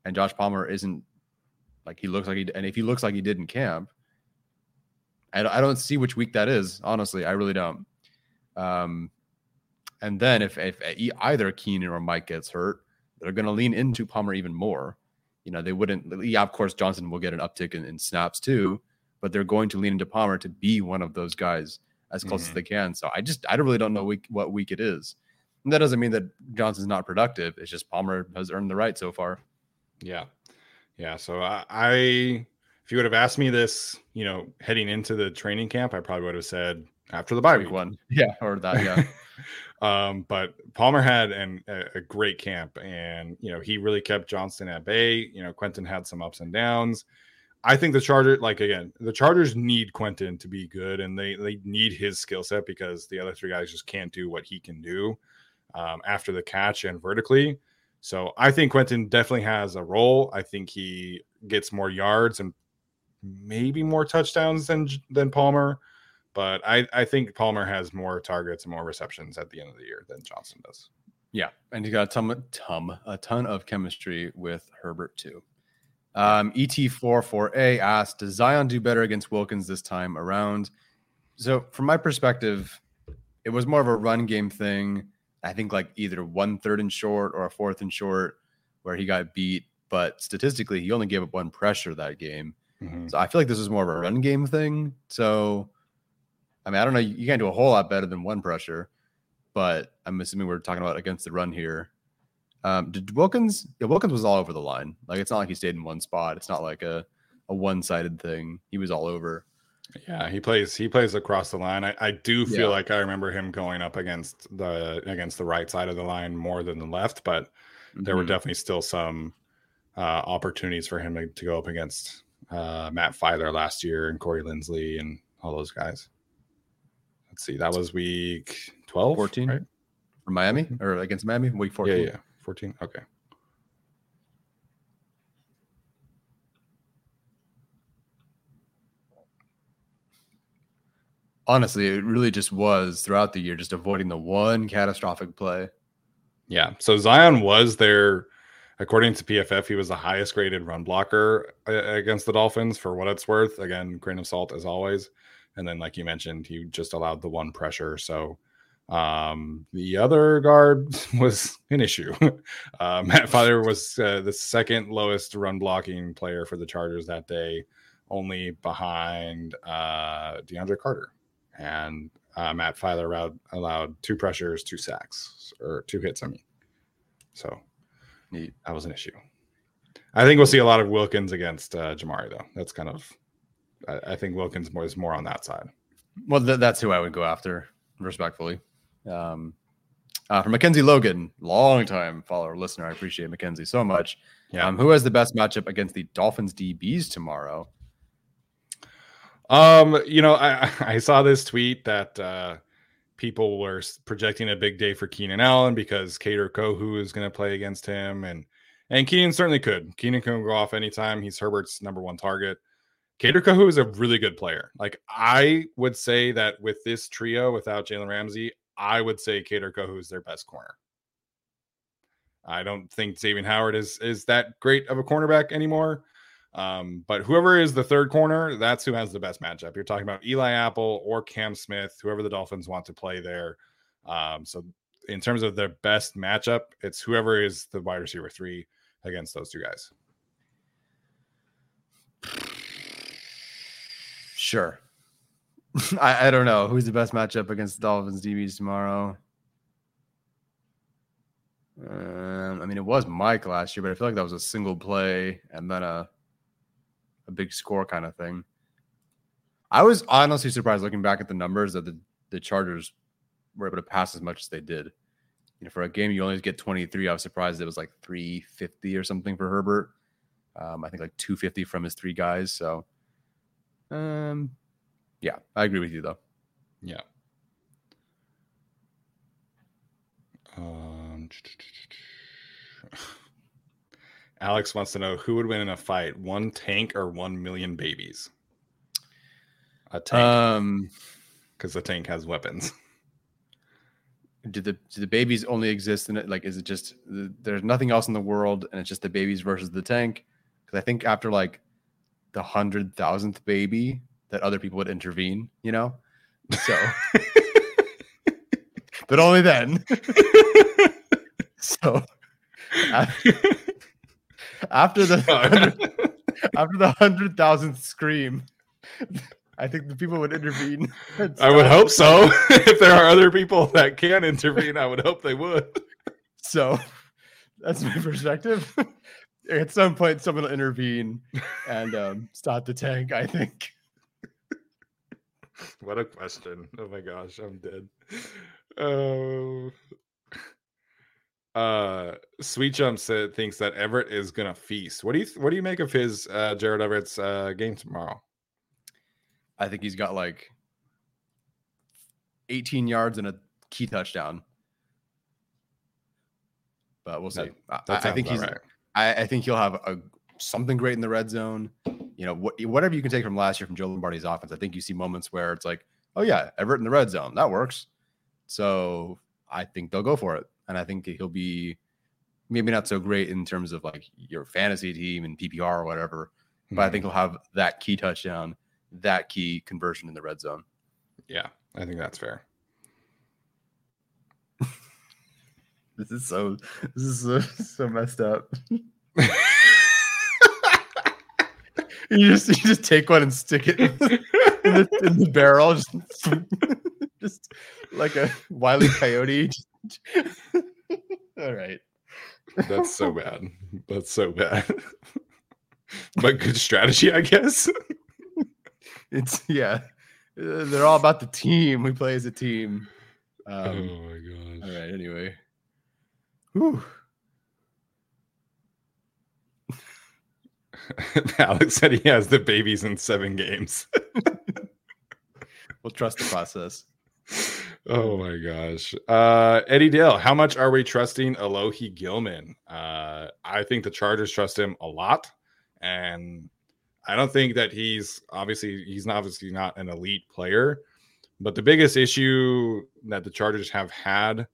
and Josh Palmer isn't like he looks like he, and if he looks like he did in camp, I, I don't see which week that is. Honestly, I really don't. Um, and then if if either Keenan or Mike gets hurt, they're going to lean into Palmer even more. You know, they wouldn't. Yeah, of course, Johnston will get an uptick in, in snaps too, but they're going to lean into Palmer to be one of those guys as close mm-hmm. as they can. So I just I really don't know week, what week it is. And that doesn't mean that Johnston's not productive. It's just Palmer has earned the right so far. Yeah, yeah. So I, I if you would have asked me this, you know, heading into the training camp, I probably would have said after the bye week one. Yeah, or that. Yeah. um, but Palmer had an, a, a, great camp, and you know he really kept Johnston at bay. You know, Quentin had some ups and downs. I think the Chargers, like again, the Chargers need Quentin to be good, and they they need his skill set because the other three guys just can't do what he can do um, after the catch and vertically. So I think Quentin definitely has a role. I think he gets more yards and maybe more touchdowns than than Palmer, but I I think Palmer has more targets and more receptions at the end of the year than Johnston does. Yeah, and he got a ton, ton, a ton of chemistry with Herbert too. Um, ET44A asked, Does Zion do better against Wilkins this time around? So, from my perspective, it was more of a run game thing. I think like either one third and short or a fourth and short. where he got beat, but statistically, he only gave up one pressure that game. Mhm. So I feel like this is more of a run game thing. So, I mean, I don't know. You can't do a whole lot better than one pressure, but I'm assuming we're talking about against the run here. Um, did Wilkins? Yeah, Wilkins was all over the line. Like it's not like he stayed in one spot. It's not like a a one sided thing. He was all over. Yeah, he plays he plays across the line. I, I do feel Yeah. like I remember him going up against the against the right side of the line more than the left, but there were Mhm. definitely still some uh, opportunities for him to, to go up against uh, Matt Feiler last year and Corey Linsley and all those guys. Let's see, that was week 12, 14 right? for Miami or against Miami week 14. yeah, 14. Okay. Honestly, it really just was throughout the year, just avoiding the one catastrophic play. Yeah. So Zion was there, according to PFF, he was the highest graded run blocker uh, against the Dolphins for what it's worth. Again, grain of salt as always. And then, like you mentioned, he just allowed the one pressure. So um, the other guard was an issue. uh, Matt Feiler was uh, the second lowest run blocking player for the Chargers that day, only behind uh, DeAndre Carter. And uh, Matt Feiler allowed, allowed two pressures, two sacks, or two hits. I mean, so Neat. that was an issue. I think we'll see a lot of Wilkins against uh, Jamaree, though. That's kind of, I, I think Wilkins is more on that side. Well, th- that's who I would go after, respectfully. Um, uh, for Mackenzie Logan, long time follower, listener. I appreciate Mackenzie so much. Yeah. Um, who has the best matchup against the Dolphins DBs tomorrow? Um, you know, I I saw this tweet that uh people were projecting a big day for Keenan Allen because Kader Kohou is going to play against him, and and Keenan certainly could. Keenan can go off anytime. He's Herbert's number one target. Kader Kohou is a really good player. Like I would say that with this trio, without Jalen Ramsey, I would say Kader Kohou is their best corner. I don't think Xavien Howard is is that great of a cornerback anymore. Um, but whoever is the third corner, that's who has the best matchup. You're talking about Eli Apple or Cam Smith, whoever the Dolphins want to play there. Um, so in terms of their best matchup, it's whoever is the wide receiver three against those two guys. Sure. I, I don't know who's the best matchup against the Dolphins DBs tomorrow. Um, I mean, it was Mike last year, but I feel like that was a single play and then a a big score kind of thing. I was honestly surprised looking back at the numbers that the, the Chargers were able to pass as much as they did. You know, for a game you only get 23, I was surprised it was like 350 or something for Herbert. Um, I think like 250 from his three guys. So um yeah, I agree with you though. Yeah. Um, Alex wants to know who would win in a fight, one tank or one million babies? A tank, Um because the tank has weapons. do the do the babies only exist in it? Like, is it just there's nothing else in the world, and it's just the babies versus the tank? Because I think after like the hundred thousandth baby, that other people would intervene. You know, so but only then. so af- after the after the hundred thousandth scream, I think the people would intervene. I would hope so. if there are other people that can intervene, I would hope they would. So that's my perspective. At some point, someone will intervene and um, stop the tank. I think. What a question. Oh my gosh, I'm dead. Oh. Uh, Sweet Jump said thinks that Everett is gonna feast. What do you what do you make of his uh Gerald Everett's uh game tomorrow? I think he's got like 18 yards and a key touchdown. But we'll see. That- I- I, I think he's. right. I, I think he'll have a something great in the red zone. You know, what, whatever you can take from last year from Joe Lombardi's offense. I think you see moments where it's like, oh yeah, Everett in the red zone, that works. So I think they'll go for it, and I think he'll be maybe not so great in terms of like your fantasy team and PPR or whatever, but I Mhm. think he'll have that key touchdown, that key conversion in the red zone. Yeah, I think that's fair. This is so this is so, so messed up. you just you just take one and stick it in the, in the barrel, just, just like a wily coyote. All right. That's so bad. That's so bad. but good strategy, I guess. It's yeah. They're all about the team. We play as a team. oh Um, my gosh. all right. Anyway. Whew. Alex said he has the babies in seven games. We'll trust the process. Oh my gosh. Uh Eddie Dale, how much are we trusting Alohi Gilman? Uh I think the Chargers trust him a lot. And I don't think that he's obviously he's not obviously not an elite player, but the biggest issue that the Chargers have had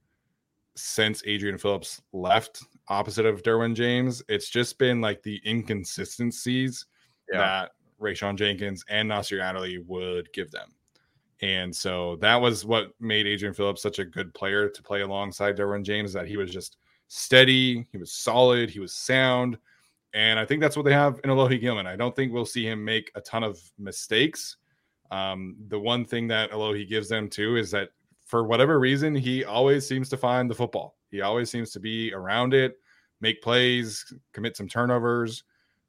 since Adrian Phillips left opposite of Derwin James, it's just been like the inconsistencies Yeah. that Rayshawn Jenkins and Nasir Adderley would give them. And so that was what made Adrian Phillips such a good player to play alongside Derwin James, that he was just steady, he was solid, he was sound. And I think that's what they have in Alohi Gilman. I don't think we'll see him make a ton of mistakes. Um, the one thing that Alohi gives them too is that for whatever reason, he always seems to find the football. He always seems to be around it, make plays, commit some turnovers.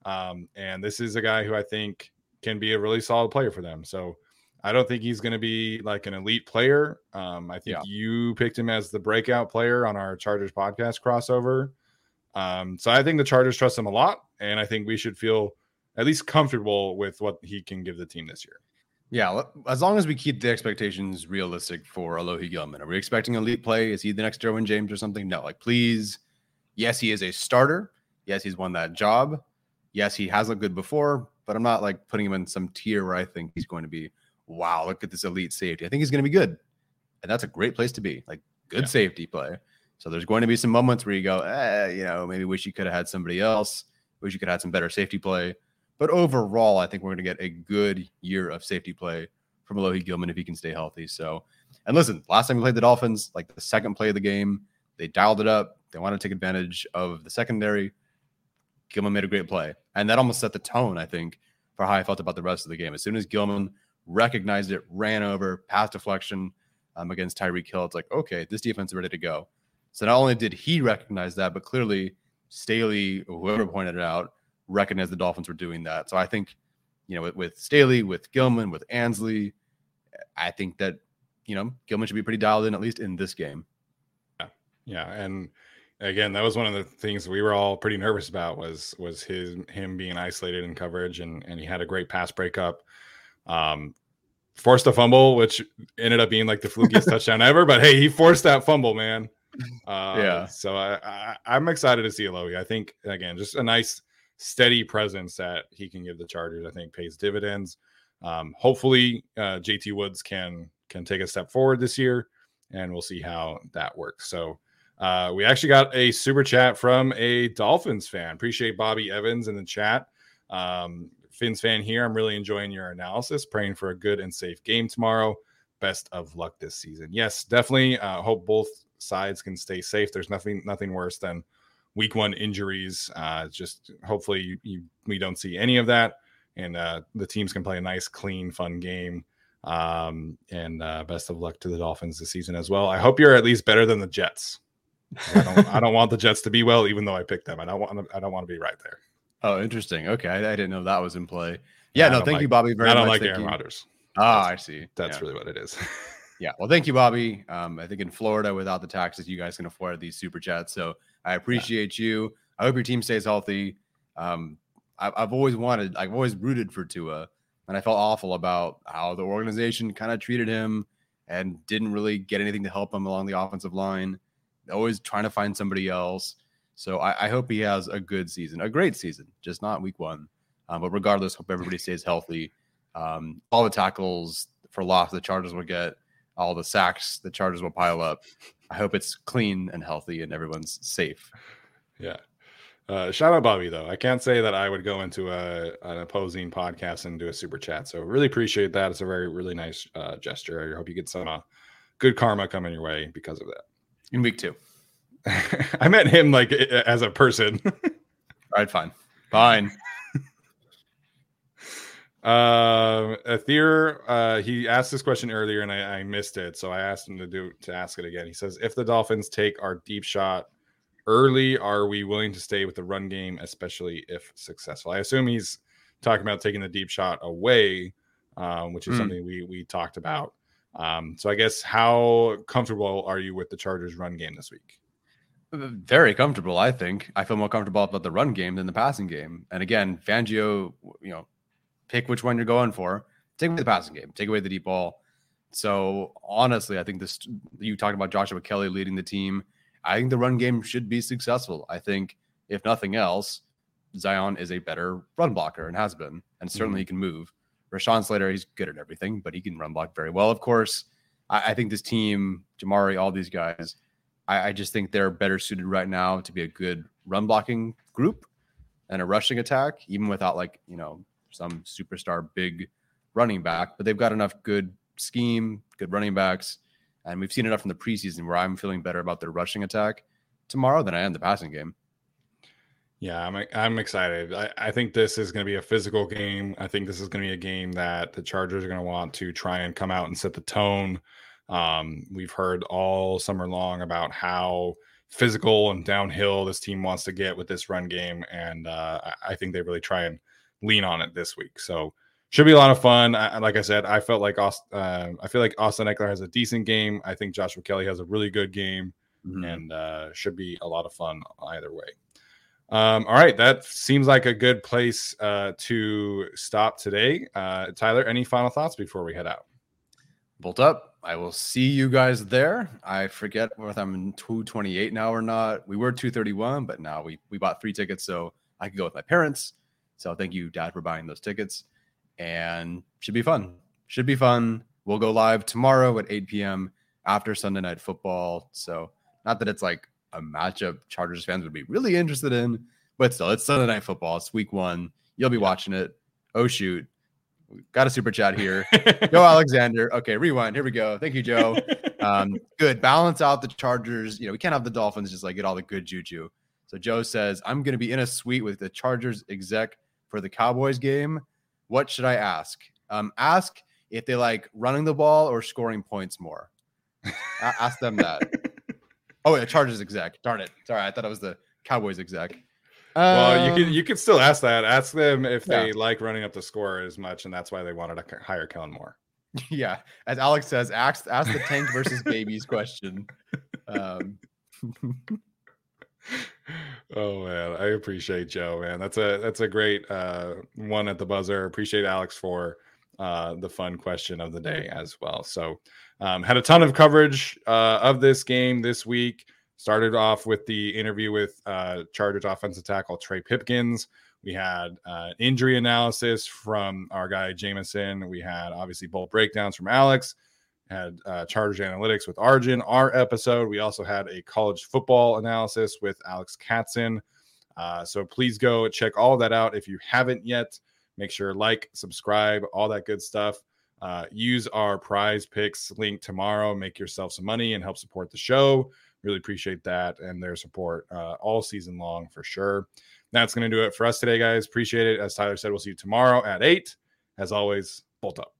Um, and this is a guy who I think can be a really solid player for them. So I don't think he's going to be like an elite player. Um, I think Yeah. you picked him as the breakout player on our Chargers podcast crossover. Um, so I think the Chargers trust him a lot, and I think we should feel at least comfortable with what he can give the team this year. Yeah, as long as we keep the expectations realistic for Alohi Gilman. Are we expecting elite play? Is he the next Derwin James or something? No, like please. Yes, he is a starter. Yes, he's won that job. Yes, he has looked good before, but I'm not like putting him in some tier where I think he's going to be, wow, look at this elite safety. I think he's going to be good. And that's a great place to be. Like good Yeah. safety play. So there's going to be some moments where you go, eh, you know, maybe wish you could have had somebody else. Wish you could have had some better safety play. But overall, I think we're going to get a good year of safety play from Alohi Gilman if he can stay healthy. So, and listen, last time we played the Dolphins, like the second play of the game, they dialed it up. They wanted to take advantage of the secondary. Gilman made a great play. And that almost set the tone, I think, for how I felt about the rest of the game. As soon as Gilman recognized it, ran over, pass deflection um, against Tyreek Hill, it's like, okay, this defense is ready to go. So not only did he recognize that, but clearly Staley, whoever pointed it out, recognized the Dolphins were doing that. So I think, you know, with, with Staley, with Gilman, with Ansley, I think that, you know, Gilman should be pretty dialed in, at least in this game. Yeah, Yeah. and again, that was one of the things we were all pretty nervous about was was his him being isolated in coverage, and and he had a great pass breakup. Um, forced a fumble, which ended up being like the flukiest touchdown ever. But hey, he forced that fumble, man. Uh, Yeah. So I, I I'm excited to see Alohi. I think again, just a nice steady presence that he can give the Chargers. I think pays dividends. Um, hopefully, uh, JT Woods can can take a step forward this year, and we'll see how that works. So. Uh, we actually got a super chat from a Dolphins fan. Appreciate Bobby Evans in the chat. Um, Fins fan here. I'm really enjoying your analysis. Praying for a good and safe game tomorrow. Best of luck this season. Yes, definitely. Uh, hope both sides can stay safe. There's nothing nothing worse than week one injuries. Uh, just hopefully you, you, we don't see any of that, and uh, the teams can play a nice, clean, fun game. Um, and uh, best of luck to the Dolphins this season as well. I hope you're at least better than the Jets. I don't, I don't want the Jets to be well, even though I picked them. I don't want. I don't want to be right there. Oh, interesting. Okay. I, I didn't know that was in play. Yeah, no, thank like- you, Bobby, very I don't much. like Thank Aaron. Rodgers. Ah, I see. That's yeah. really what it is. Yeah. Well, thank you, Bobby. Um, I think in Florida, without the taxes, you guys can afford these super chats. So I appreciate you. I hope your team stays healthy. Um, I've, I've always wanted, I've always rooted for Tua, and I felt awful about how the organization kind of treated him and didn't really get anything to help him along the offensive line. Always trying to find somebody else. So I, I hope he has a good season, a great season, just not week one. Um, but regardless, hope everybody stays healthy. Um, all the tackles for loss the Chargers will get, all the sacks the Chargers will pile up. I hope it's clean and healthy and everyone's safe. Yeah. Uh, shout out Bobby though. I can't say that I would go into a an opposing podcast and do a super chat. So really appreciate that. It's a very really nice uh, gesture. I hope you get some uh, good karma coming your way because of that. In week two. I met him like as a person. All right, fine, fine. Um, Aether, uh, he asked this question earlier and I, I, missed it, so I asked him to do to ask it again. He says, "If the Dolphins take our deep shot early, are we willing to stay with the run game, especially if successful?" I assume he's talking about taking the deep shot away, um, which is mm. something we we talked about. Um, so I guess how comfortable are you with the Chargers' run game this week? Very comfortable, I think. I feel more comfortable about the run game than the passing game. And again, Fangio, you know, pick which one you're going for. Take away the passing game, take away the deep ball. So honestly, I think this you talked about Joshua Kelley leading the team. I think the run game should be successful. I think if nothing else, Zion is a better run blocker and has been, and certainly mm-hmm. he can move. Rashawn Slater, he's good at everything, but he can run block very well. Of course, I, I think this team, Jamaree, all these guys, I, I, just think they're better suited right now to be a good run blocking group and a rushing attack, even without like you know some superstar big running back. But they've got enough good scheme, good running backs, and we've seen enough from the preseason where I'm feeling better about their rushing attack tomorrow than I am the passing game. Yeah, I'm I'm excited. I, I think this is going to be a physical game. I think this is going to be a game that the Chargers are going to want to try and come out and set the tone. Um, we've heard all summer long about how physical and downhill this team wants to get with this run game, and uh, I think they really try and lean on it this week. So should be a lot of fun. I, like I said, I felt like Austin, uh, I feel like Austin Ekeler has a decent game. I think Joshua Kelley has a really good game, mm-hmm. and uh, should be a lot of fun either way. Um, all right, that seems like a good place uh, to stop today. Uh, Tyler, any final thoughts before we head out? Bolt up. I will see you guys there. I forget whether I'm in 228 now or not. We were 231, but now we we bought three tickets, so I can go with my parents. So thank you, Dad, for buying those tickets. And should be fun. Should be fun. We'll go live tomorrow at 8 p.m. after Sunday night football. So not that it's like a matchup Chargers fans would be really interested in. But still, it's Sunday night football. It's week one. You'll be watching it. Oh shoot. Got a super chat here. Joe Alexander. Okay, rewind. Here we go. Thank you, Joe. Um, good. Balance out the Chargers. You know, we can't have the Dolphins just like get all the good juju. So Joe says, I'm going to be in a suite with the Chargers exec for the Cowboys game. What should I ask? Um, ask if they like running the ball or scoring points more. ask them that. Oh, yeah, Chargers exec. Darn it. Sorry, I thought it was the Cowboys exec. Well, you can um, you can still ask that. Ask them if yeah. they like running up the score as much, and that's why they wanted to hire Kellen Moore. Yeah, as Alex says, ask ask the tank versus babies question. Um. Oh man, I appreciate Joe, man. That's a that's a great uh, one at the buzzer. Appreciate Alex for uh, the fun question of the day as well. So um, had a ton of coverage uh, of this game this week. Started off with the interview with uh, Chargers offensive tackle Trey Pipkins. We had uh, injury analysis from our guy Jameson. We had obviously bolt breakdowns from Alex. Had uh, Chargers analytics with Arjun. Our episode. We also had a college football analysis with Alex Katzen. Uh, so please go check all that out if you haven't yet. Make sure like, subscribe, all that good stuff. Uh, use our PrizePicks link tomorrow. Make yourself some money and help support the show. Really appreciate that and their support uh, all season long for sure. That's going to do it for us today, guys. Appreciate it. As Tyler said, we'll see you tomorrow at 8. As always, bolt up.